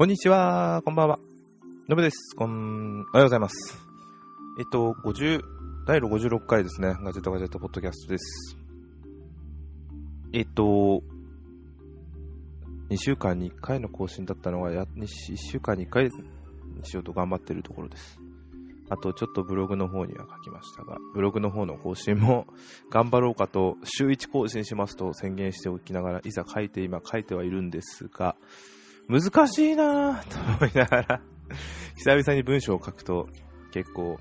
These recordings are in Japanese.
こんにちは、こんばんは。のぶです。こん、おはようございます。えっと、50、第56回ですね。ガジェットガジェットポッドキャストです。えっと、2週間に1回の更新だったのが、1週間に1回にしようと頑張ってるところです。あと、ちょっとブログの方には書きましたが、ブログの方の更新も 頑張ろうかと、週1更新しますと宣言しておきながら、いざ書いて、今書いてはいるんですが、難しいなぁと思いながら、久々に文章を書くと結構、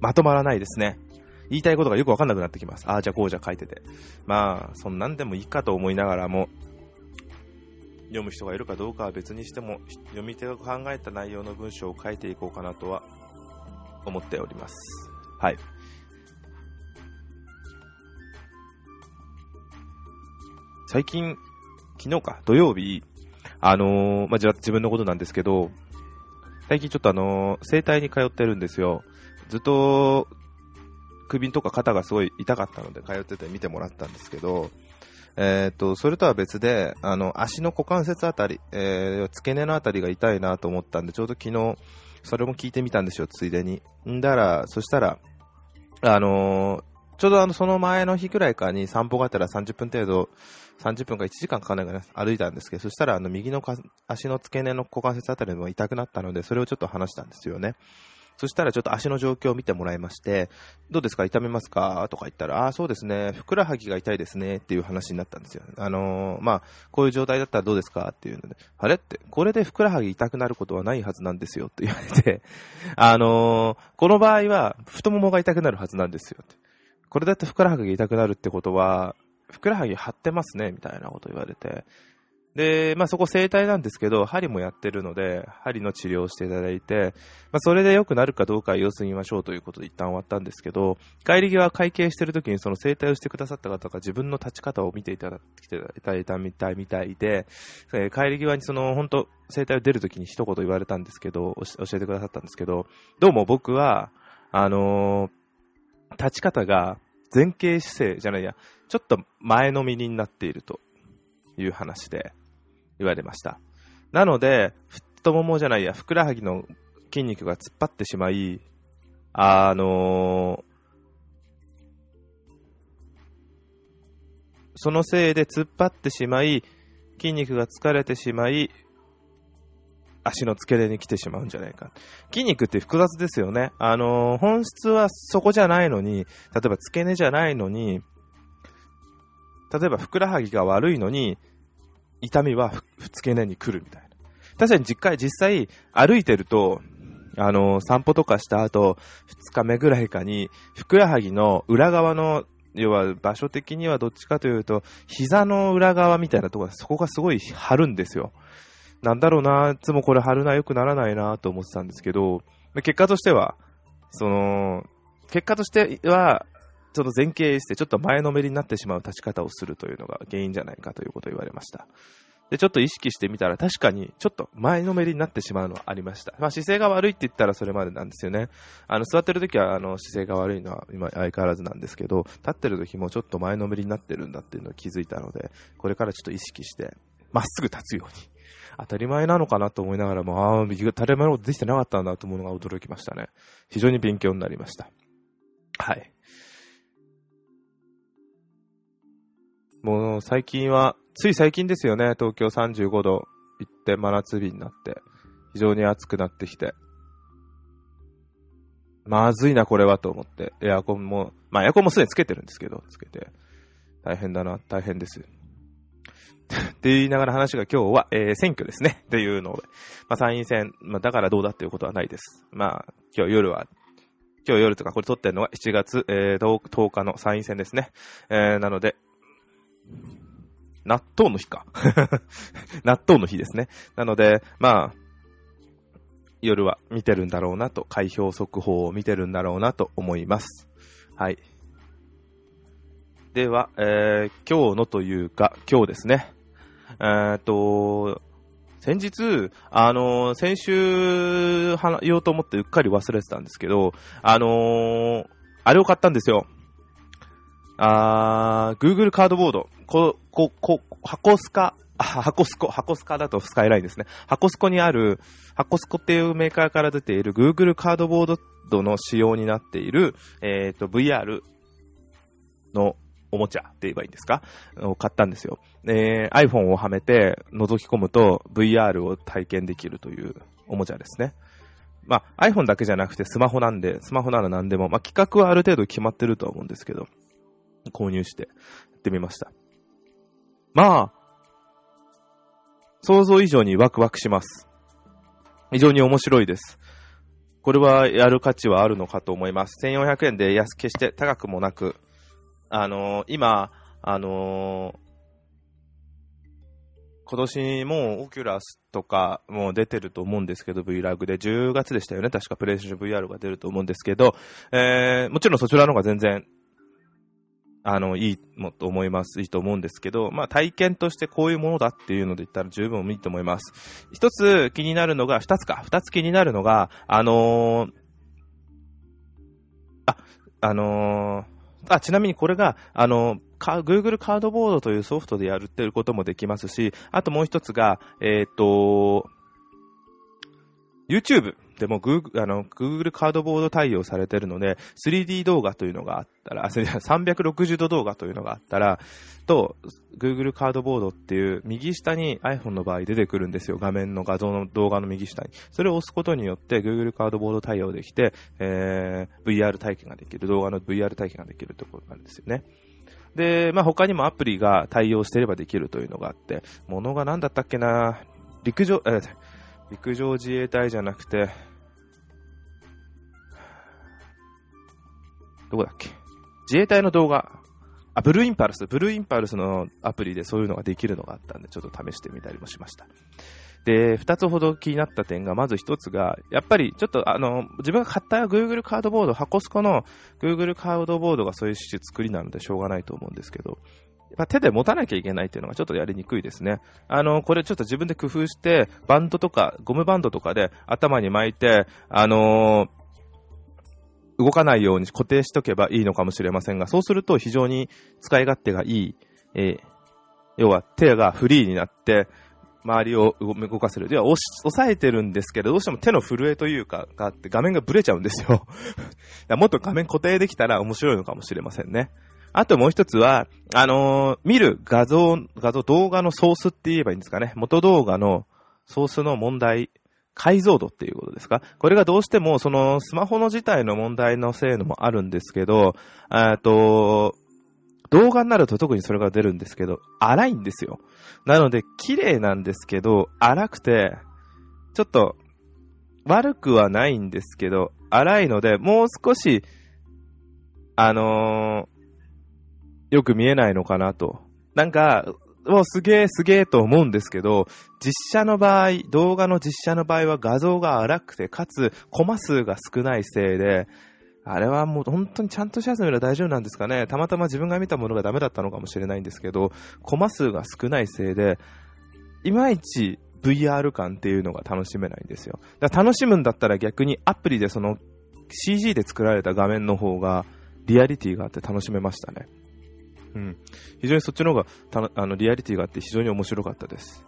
まとまらないですね。言いたいことがよくわかんなくなってきます。ああ、じゃあこうじゃ書いてて。まあ、そんなんでもいいかと思いながらも、読む人がいるかどうかは別にしても、読み手が考えた内容の文章を書いていこうかなとは思っております。はい。最近、昨日か、土曜日、あのーまあ、自分のことなんですけど、最近ちょっとあのー整体に通ってるんですよ。ずっと、首とか肩がすごい痛かったので通ってて見てもらったんですけど、えっ、と、それとは別で、あの、足の股関節あたり、え、付け根のあたりが痛いなと思ったんで、ちょうど昨日、それも聞いてみたんですよ、ついでに。んだら、そしたら、あのちょうどあの、その前の日くらいかに散歩がてら30分程度、30分か1時間かかんないかな、歩いたんですけど、そしたらあの、右の足の付け根の股関節あたりも痛くなったので、それをちょっと話したんですよね。そしたらちょっと足の状況を見てもらいまして、どうですか？痛めますか？とか言ったら、ああ、そうですね、ふくらはぎが痛いですねっていう話になったんですよ。あのーまあ、こういう状態だったらどうですか？っていうので、あれって、これでふくらはぎ痛くなることはないはずなんですよって言われて、あのーこの場合は太ももが痛くなるはずなんですよって。これだってふくらはぎ痛くなるってことは、ふくらはぎ張ってますねみたいなこと言われて、で、まあそこ整体なんですけど、針もやってるので、針の治療をしていただいて、まあそれで良くなるかどうか様子見ましょうということで一旦終わったんですけど、帰り際会計してる時にその整体をしてくださった方が自分の立ち方を見ていただいたみたいみたいで、えー帰り際にその本当整体を出る時に一言言われたんですけど、教えてくださったんですけど、どうも僕は、あのー立ち方が前傾姿勢じゃないや、ちょっと前のめりになっているという話で言われました。なので、太ももじゃないや、ふくらはぎの筋肉が突っ張ってしまい、あのそのせいで突っ張ってしまい、筋肉が疲れてしまい、足の付け根に来てしまうんじゃないか。筋肉って複雑ですよね。あのー本質はそこじゃないのに、例えば付け根じゃないのに、例えばふくらはぎが悪いのに、痛みは付け根に来るみたいな。確かに実際、実際歩いてると、あのー散歩とかした後、2日目ぐらいかに、ふくらはぎの裏側の、要は場所的にはどっちかというと、膝の裏側みたいなところ、そこがすごい張るんですよ。なんだろうな、いつもこれ貼るな、良くならないなと思ってたんですけど、結果としては、その、結果としては、ちょっと前傾して、ちょっと前のめりになってしまう立ち方をするというのが原因じゃないかということを言われました。で、ちょっと意識してみたら、確かに、ちょっと前のめりになってしまうのはありました。まあ、姿勢が悪いって言ったらそれまでなんですよね。あの、座ってる時は、あの、姿勢が悪いのは今相変わらずなんですけど、立ってる時もちょっと前のめりになってるんだっていうのを気づいたので、これからちょっと意識して、まっすぐ立つように。当たり前なのかなと思いながらも、ああ、当たり前のことできてなかったんだと思うのが驚きましたね。非常に勉強になりました。はい。もう最近は、つい最近ですよね、東京35度行って真夏日になって、非常に暑くなってきて、まずいな、これはと思って、エアコンも、まあエアコンもすでにつけてるんですけど、つけて、大変だな、大変です。って言いながら話が今日は、えー選挙ですね。っていうので、まあ参院選、まあだからどうだっていうことはないです。まあ今日夜は、今日夜とかこれ撮ってるのが7月、えー 10, 10日の参院選ですね。えーなので、納豆の日か。納豆の日ですね。なので、まあ、夜は見てるんだろうなと、開票速報を見てるんだろうなと思います。はい。では、えー今日のというか、今日ですね。えーっと、先日、あのー先週、話言おうと思ってうっかり忘れてたんですけど、あのーあれを買ったんですよ。あー、Google カードボード。こ、こ、こ、箱スカ、箱スコ、箱スカだとスカイラインですね。箱スコにある、箱スコっていうメーカーから出ている Google カードボードの仕様になっている、えっ、ー、と、VR のおもちゃって言えばいいんですか？を買ったんですよ。えー、iPhone をはめて覗き込むと VR を体験できるというおもちゃですね。まあ iPhone だけじゃなくてスマホなんで、スマホなら何でも、まあ企画はある程度決まってるとは思うんですけど、購入してやってみました。まあ、想像以上にワクワクします。非常に面白いです。これはやる価値はあるのかと思います。1400円で安、決して高くもなく、あのー、今、あの、今年もオキュラスとかも出てると思うんですけど、Vlog で10月でしたよね。確かプレイステーション VR が出ると思うんですけど、えー、もちろんそちらの方が全然、あの、いいもと思います。いいと思うんですけど、まあ体験としてこういうものだっていうので言ったら十分いいと思います。一つ気になるのが、二つか、二つ気になるのが、あのー、あ、あのーあ、ちなみにこれが、あの、Google カードボードというソフトでやるってることもできますし、あともう一つが、えっ、ー、と、YouTube でも Google, あの Google カードボード対応されてるので、3D 動画というのがあったら、360度動画というのがあったら、と、Google カードボードっていう右下に iPhone の場合出てくるんですよ。画面の画像の動画の右下に。それを押すことによって Google カードボード対応できて、えー、VR 体験ができる、動画の VR 体験ができるところなんですよね。で、まあ、他にもアプリが対応していればできるというのがあって、ものが何だったっけな？陸上、え陸上自衛隊じゃなくて、どこだっけ？自衛隊の動画。あ、ブルーインパルス。ブルーインパルスのアプリでそういうのができるのがあったんで、ちょっと試してみたりもしました。で、二つほど気になった点が、まず一つが、やっぱりちょっとあの、自分が買った Google カードボード、箱スコの Google カードボードがそういう作りなのでしょうがないと思うんですけど、ぱ手で持たなきゃいけないっていうのがちょっとやりにくいですね。あの、これちょっと自分で工夫して、バンドとか、ゴムバンドとかで頭に巻いて、あのー動かないように固定しとけばいいのかもしれませんが、そうすると非常に使い勝手がいい、えー、要は手がフリーになって、周りを動かせる。では、押さえてるんですけど、どうしても手の震えというか、があって画面がブレちゃうんですよ。もっと画面固定できたら面白いのかもしれませんね。あともう一つは、あのー、見る画像、画像、動画のソースって言えばいいんですかね。元動画のソースの問題解像度っていうことですかこれがどうしても、そのスマホの自体の問題のせいのもあるんですけど、えっと、動画になると特にそれが出るんですけど、荒いんですよ。なので、綺麗なんですけど、荒くて、ちょっと、悪くはないんですけど、荒いので、もう少し、あのー、よく見えないのかなと。なんか、もうすげえすげえと思うんですけど、実写の場合、動画の実写の場合は画像が荒くて、かつコマ数が少ないせいで、あれはもう本当にちゃんとしたやつ見れば大丈夫なんですかね。たまたま自分が見たものがダメだったのかもしれないんですけど、コマ数が少ないせいで、いまいち VR 感っていうのが楽しめないんですよ。だから楽しむんだったら逆にアプリでその CG で作られた画面の方がリアリティがあって楽しめましたね。うん。非常にそっちの方がたあのリアリティがあって非常に面白かったです。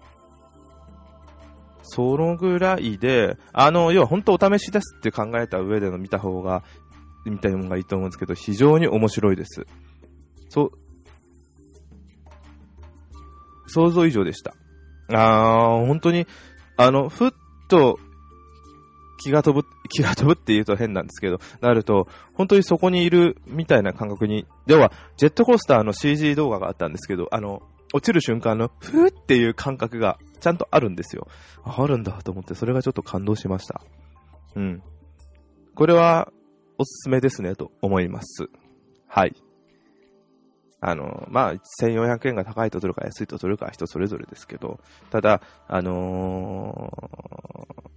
そのぐらいで、あの、要は本当お試しですって考えた上での見た方が、見たのがいいと思うんですけど、非常に面白いです。そう、想像以上でした。あー、本当に、あの、ふっと気が飛ぶ、気が飛ぶって言うと変なんですけど、なると、本当にそこにいるみたいな感覚に、では、ジェットコースターの CG 動画があったんですけど、あの、落ちる瞬間の、ふーっていう感覚がちゃんとあるんですよ。あるんだと思って、それがちょっと感動しました。うん。これは、おすすめですね、と思います。はい。あの、まあ、1400円が高いと取るか安いと取るかは人それぞれですけど、ただ、あのー、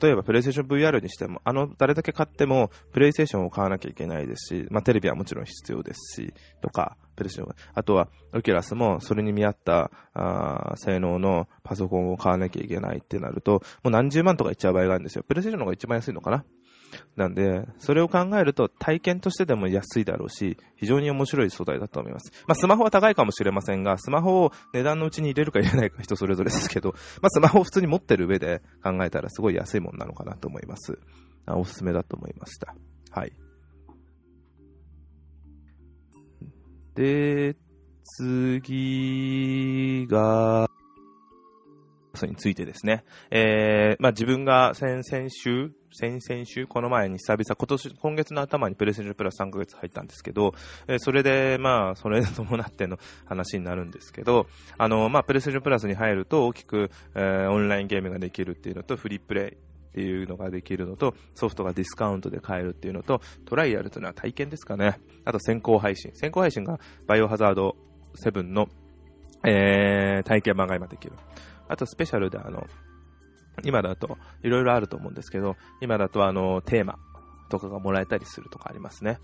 例えば、プレイステーション VR にしても、あの、誰だけ買っても、プレイステーションを買わなきゃいけないですし、まあ、テレビはもちろん必要ですし、とか、プレション。あとは、オキュラスも、それに見合った、あ性能のパソコンを買わなきゃいけないってなると、もう何十万とかいっちゃう場合があるんですよ。プレイステーションの方が一番安いのかななんで、それを考えると体験としてでも安いだろうし、非常に面白い素材だと思います。まあ、スマホは高いかもしれませんが、スマホを値段のうちに入れるか入れないか人それぞれですけど、まあ、スマホを普通に持ってる上で考えたらすごい安いものなのかなと思います。あおすすめだと思いました。はい。で、次が、それについてですね。えー、まあ自分が先々週、先々週、この前に久々、今年、今月の頭にプレステプラス3ヶ月入ったんですけど、えー、それで、まあ、それに伴っての 話になるんですけど、あの、まあ、プレステプラスに入ると大きく、えー、オンラインゲームができるっていうのと、フリープレイっていうのができるのと、ソフトがディスカウントで買えるっていうのと、トライアルというのは体験ですかね。あと先行配信。先行配信がバイオハザード7の、えー、体験版が今できる。あとスペシャルであの、今だといろいろあると思うんですけど、今だとあの、テーマとかがもらえたりするとかありますね。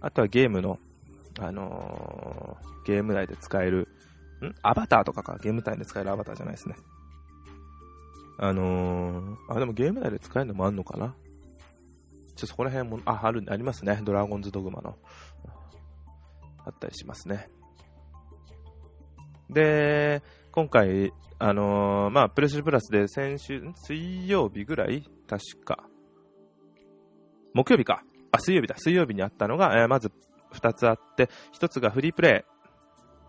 あとはゲームの、あのー、ゲーム内で使える、ん？アバターとかか。ゲーム内で使えるアバターじゃないですね。あのー、あ、でもゲーム内で使えるのもあんのかな？ちょっとそこら辺も、あ、ある、ありますね。ドラゴンズドグマの。あったりしますね。で、今回、あのー、まあ、プレスプラスで先週、水曜日ぐらい？確か。木曜日か。あ、水曜日だ。水曜日にあったのが、えー、まず2つあって、1つがフリープレイ。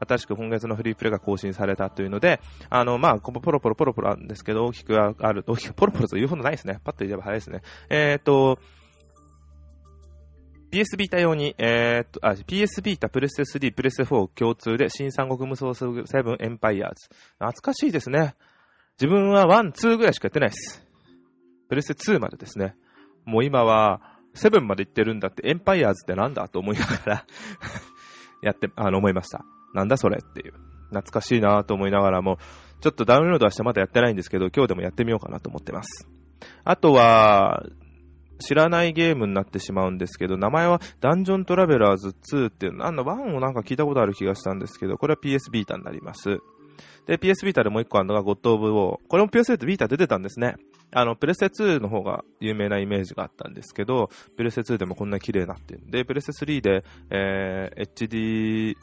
新しく今月のフリープレイが更新されたというので、あの、まあ、ポロポロポロポロなんですけど、大きくある、大きくポロポロと言うほどないですね。パッと言えば早いですね。えっ、ー、と、PS ビータ用に、えー、っと、あ、PS ビータ、プレステ3、プレステ4共通で、新三国無双7エンパイアーズ。懐かしいですね。自分は1、2ぐらいしかやってないです。プレステ2までですね。もう今は、7まで行ってるんだって、エンパイアーズってなんだと思いながら やって、あの、思いました。なんだそれっていう。懐かしいなと思いながらも、ちょっとダウンロードはしてまだやってないんですけど、今日でもやってみようかなと思ってます。あとは、知らないゲームになってしまうんですけど、名前はダンジョントラベラーズ2っていうの、あの1をなんか聞いたことある気がしたんですけど、これは PS ビータになります。で、PS ビータでもう一個あるのがゴッド・オブ・ウォー。これも PS ビータ出てたんですね。あの、プレステ2の方が有名なイメージがあったんですけど、プレステ2でもこんな綺麗になってんで、プレステ3で、えー、HD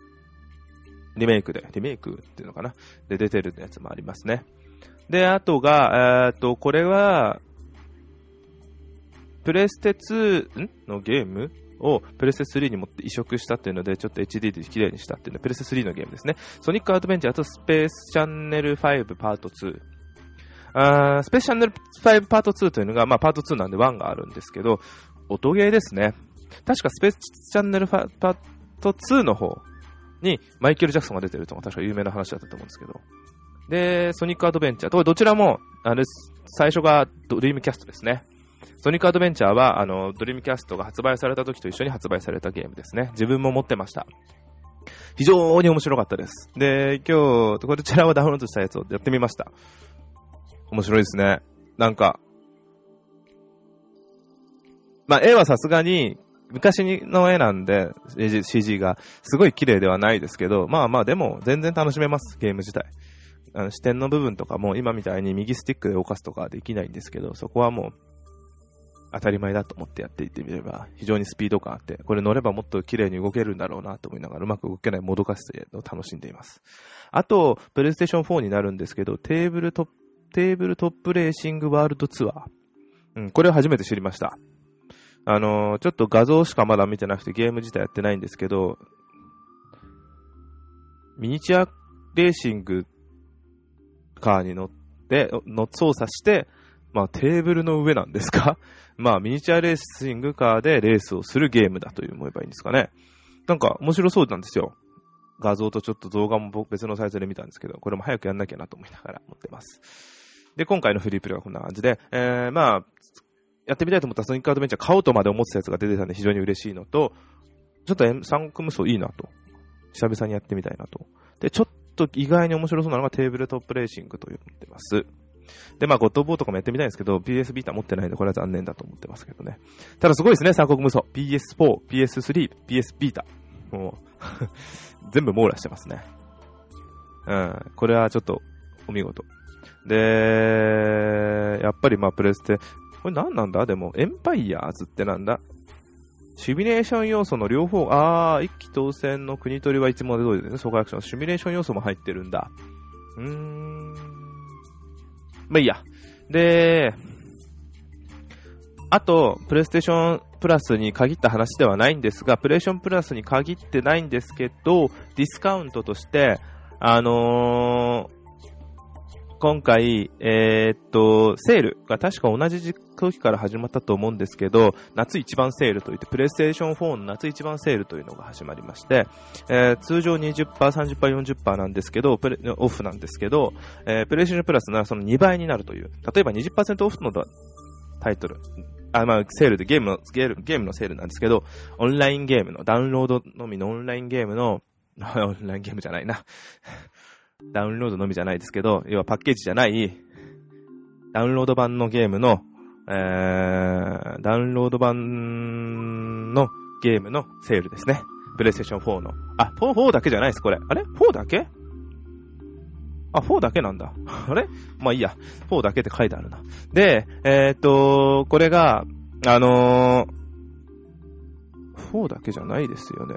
リメイクで、リメイクっていうのかな？で出てるやつもありますね。で、あとが、えー、っと、これは、プレステ2のゲームをプレステ3に持って移植したっていうので、ちょっと HD で綺麗にしたっていうので、プレステ3のゲームですね。ソニックアドベンチャーとスペースチャンネル5パート2。あスペースチャンネル5パート2というのが、まあパート2なんで1があるんですけど、音ゲーですね。確かスペースチャンネルパート2の方にマイケル・ジャクソンが出てるとか確か有名な話だったと思うんですけど。で、ソニックアドベンチャーと、どちらも、あれ、最初がドリームキャストですね。ソニックアドベンチャーは、あの、ドリームキャストが発売された時と一緒に発売されたゲームですね。自分も持ってました。非常に面白かったです。で、今日、こちらをダウンロードしたやつをやってみました。面白いですね。なんか、まあ、絵はさすがに、昔の絵なんで、CG が、すごい綺麗ではないですけど、まあまあでも、全然楽しめます、ゲーム自体。あの視点の部分とかも今みたいに右スティックで動かすとかできないんですけど、そこはもう当たり前だと思ってやっていってみれば、非常にスピード感あって、これ乗ればもっと綺麗に動けるんだろうなと思いながら、うまく動けないもどかしさを楽しんでいます。あと、プレイステーション4になるんですけど、テーブルトップ、テーブルトップレーシングワールドツアー。うん、これを初めて知りました。あのー、ちょっと画像しかまだ見てなくてゲーム自体やってないんですけど、ミニチュアレーシングカーに乗って、の操作して、まあテーブルの上なんですか？まあミニチュアレーシングカーでレースをするゲームだと思えばいいんですかね。なんか面白そうなんですよ。画像とちょっと動画も別のサイトで見たんですけど、これも早くやんなきゃなと思いながら持ってます。で、今回のフリープレイはこんな感じで、えー、まあ、やってみたいと思ったソニックアドベンチャー買おうとまで思ってたやつが出てたんで非常に嬉しいのと、ちょっと三国無双いいなと。久々にやってみたいなと。で、ちょっと意外に面白そうなのがテーブルトップレーシングと言ってます。で、まあ、ゴッドボーとかもやってみたいんですけど、PS ビータ持ってないんで、これは残念だと思ってますけどね。ただすごいですね、三国無双。PS4、PS3、PS ビータ。もう 全部網羅してますね。うん、これはちょっと、お見事。で、やっぱりまあ、プレステ、これ何なんだ？でも、エンパイアーズってなんだ？シミュレーション要素の両方、あー、一気当選の国取りはいつも通りですね、総合アクション、シミュレーション要素も入ってるんだ。うーん。まあいいや。で、あと、プレイステーションプラスに限った話ではないんですが、プレイステーションプラスに限ってないんですけど、ディスカウントとして、あのー、今回、えー、っと、セールが確か同じ時から始まったと思うんですけど、夏一番セールといって、プレイステーション4の夏一番セールというのが始まりまして、えー、通常20%、30%、40%なんですけど、プレオフなんですけど、えー、プレイステーションプラスならその2倍になるという、例えば20%オフのタイトル、あ、まあ、セールでゲームの、ゲームゲームのセールなんですけど、オンラインゲームの、ダウンロードのみのオンラインゲームの、オンラインゲームじゃないな。ダウンロードのみじゃないですけど、要はパッケージじゃない、ダウンロード版のゲームの、えー、ダウンロード版のゲームのセールですね。プレイステーション4の。あ、4、4だけじゃないです、これ。あれ ?4 だけ？あ、4だけなんだ。あれ？まあいいや。4だけって書いてあるな。で、えー、っと、これが、あのー、4だけじゃないですよね。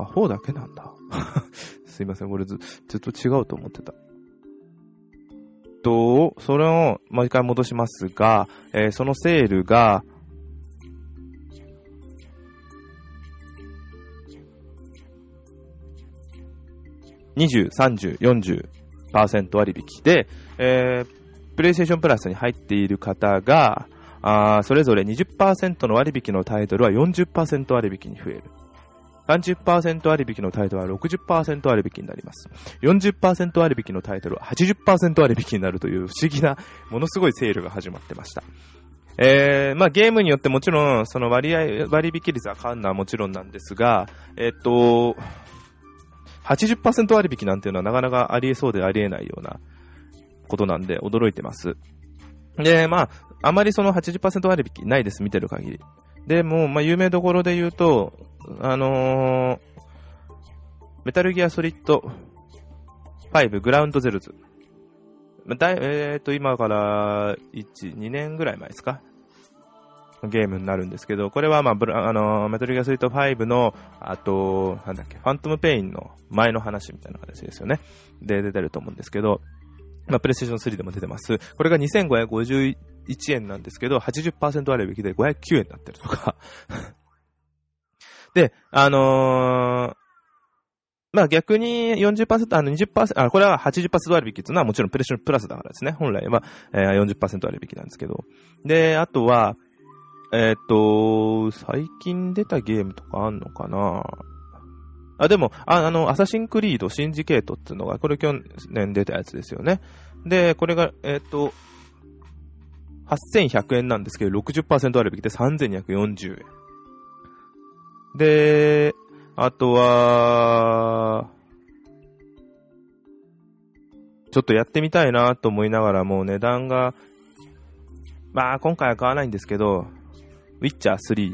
あ、4だけなんだ。すいません、これず、ずっと違うと思ってた。と、それをもう一回戻しますが、えー、そのセールが、20、30、40%割引で、えー、プレイステーションプラスに入っている方が、あそれぞれ20%の割引のタイトルは40%割引に増える。30%割引のタイトルは60%割引になります。40%割引のタイトルは80%割引になるという不思議な、ものすごいセールが始まってました。えー、まあゲームによってもちろん、その割合、割引率は変わるのはもちろんなんですが、えっと、80%割引なんていうのはなかなかありえそうでありえないようなことなんで驚いてます。で、まあ、あまりその80%割引ないです、見てる限り。で、も、まあ、有名どころで言うと、あの、メタルギアソリッド5グラウンドゼルズ。だい、えっ、ー、と、今から1、2年ぐらい前ですか？ゲームになるんですけど、これはまあ、ブラあの、メタルギアソリッド5の、あと、なんだっけ、ファントムペインの前の話みたいな形ですよね。で、出てると思うんですけど、まあ、プレイステーション3でも出てます。これが2551円なんですけど、80%割引で509円になってるとかで、あのー、まあ逆に40%、あの20%、あ、これは80%割引っていうのはもちろんプレッションプラスだからですね。本来は、えー、40%割引なんですけど。で、あとは、えー、っと、最近出たゲームとかあんのかなあ、でも、ああの、アサシンクリードシンジケートっていうのが、これ去年出たやつですよね。で、これが、えー、っと、8100円なんですけど、60%割引で3240円。で、あとは、ちょっとやってみたいなと思いながらもう値段が、まあ今回は買わないんですけど、ウィッチャー3、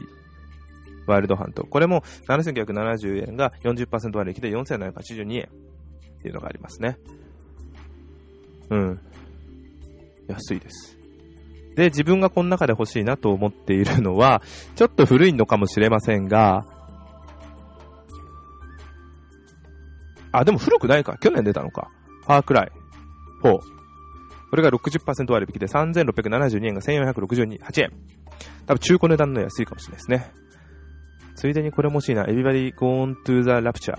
ワイルドハント。これも7970円が40%割引で4782円っていうのがありますね。うん。安いです。で、自分がこの中で欲しいなと思っているのは、ちょっと古いのかもしれませんが、あ、でも古くないか。去年出たのか。ファークライ4。これが60%割引で3672円が1468円。多分中古値段の安いかもしれないですね。ついでにこれも欲しいな。Everybody Gone to the Rapture。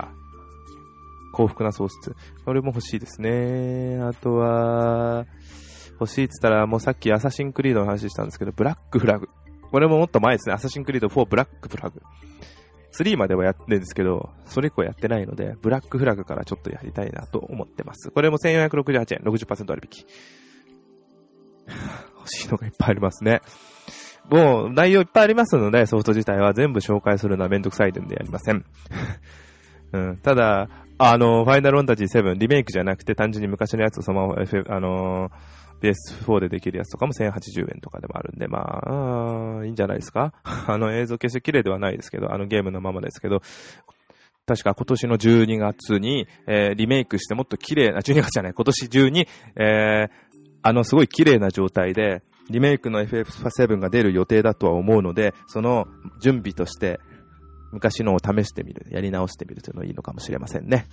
幸福な喪失。これも欲しいですね。あとは、欲しいって言ったら、もうさっきアサシンクリードの話したんですけど、ブラックフラグ。これももっと前ですね。アサシンクリード4ブラックフラグ。3まではやってるんですけど、それ以降やってないので、ブラックフラグからちょっとやりたいなと思ってます。これも1468円、60%割引。欲しいのがいっぱいありますね。もう内容いっぱいありますので、ソフト自体は全部紹介するのはめんどくさいんでやりません。うん、ただ、あの、ファイナルオンタジー7、リメイクじゃなくて単純に昔のやつをそのまま、あのー、PS4 でできるやつとかも1080円とかでもあるんで、まあ、いいんじゃないですか？あの映像決して綺麗ではないですけど、あのゲームのままですけど、確か今年の12月に、えー、リメイクしてもっと綺麗な、12月じゃない、今年中に、えー、あのすごい綺麗な状態で、リメイクの FF7 が出る予定だとは思うので、その準備として、昔のを試してみる、やり直してみるというのはいいのかもしれませんね。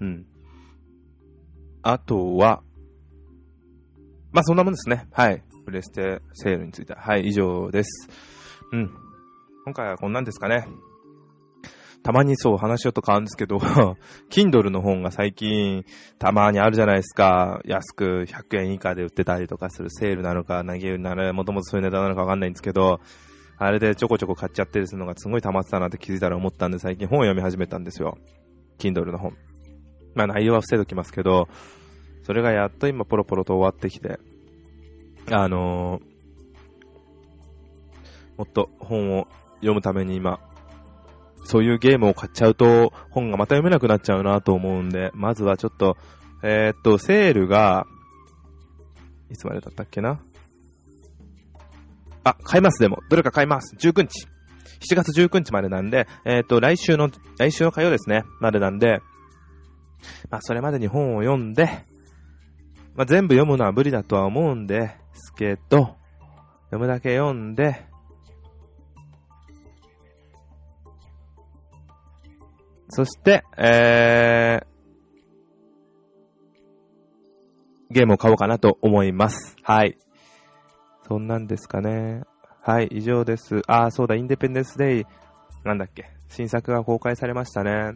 うん。あとは、まあ、そんなもんですね。はい。プレステセールについては。はい、以上です。うん。今回はこんなんですかね。たまにそう話しようと変わるんですけど、Kindle の本が最近たまにあるじゃないですか。安く100円以下で売ってたりとかするセールなのか、投げ売りなら、もともとそういう値段なのかわかんないんですけど、あれでちょこちょこ買っちゃってるのがすごい溜まってたなって気づいたら思ったんで最近本を読み始めたんですよ。Kindle の本。まあ内容は伏せときますけど、それがやっと今ポロポロと終わってきて、あのー、もっと本を読むために今、そういうゲームを買っちゃうと本がまた読めなくなっちゃうなと思うんで、まずはちょっと、えー、っと、セールが、いつまでだったっけな？あ、買いますでも。どれか買います。19日。7月19日までなんで、えっ、と、来週の、来週の火曜ですね。までなんで、まあ、それまでに本を読んで、まあ、全部読むのは無理だとは思うんですけど、読むだけ読んで、そして、えー、ゲームを買おうかなと思います。はい。そんなんですかね。はい、以上です。あ、そうだ、インデペンデンスデイ、なんだっけ、新作が公開されましたね。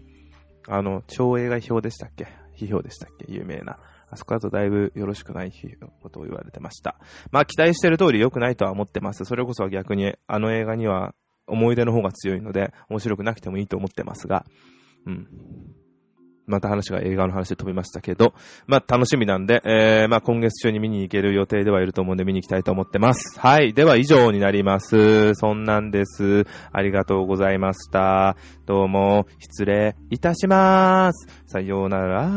あの、超映画表でしたっけ？批評でしたっけ？有名な。あそこだとだいぶよろしくないことを言われてました。まあ期待してる通り良くないとは思ってます。それこそ逆にあの映画には思い出の方が強いので面白くなくてもいいと思ってますが、うん。また話が映画の話で飛びましたけど、まあ楽しみなんで、えー、まあ今月中に見に行ける予定ではいると思うんで見に行きたいと思ってます。はい。では以上になります。そんなんです。ありがとうございました。どうも、失礼いたします。さようなら。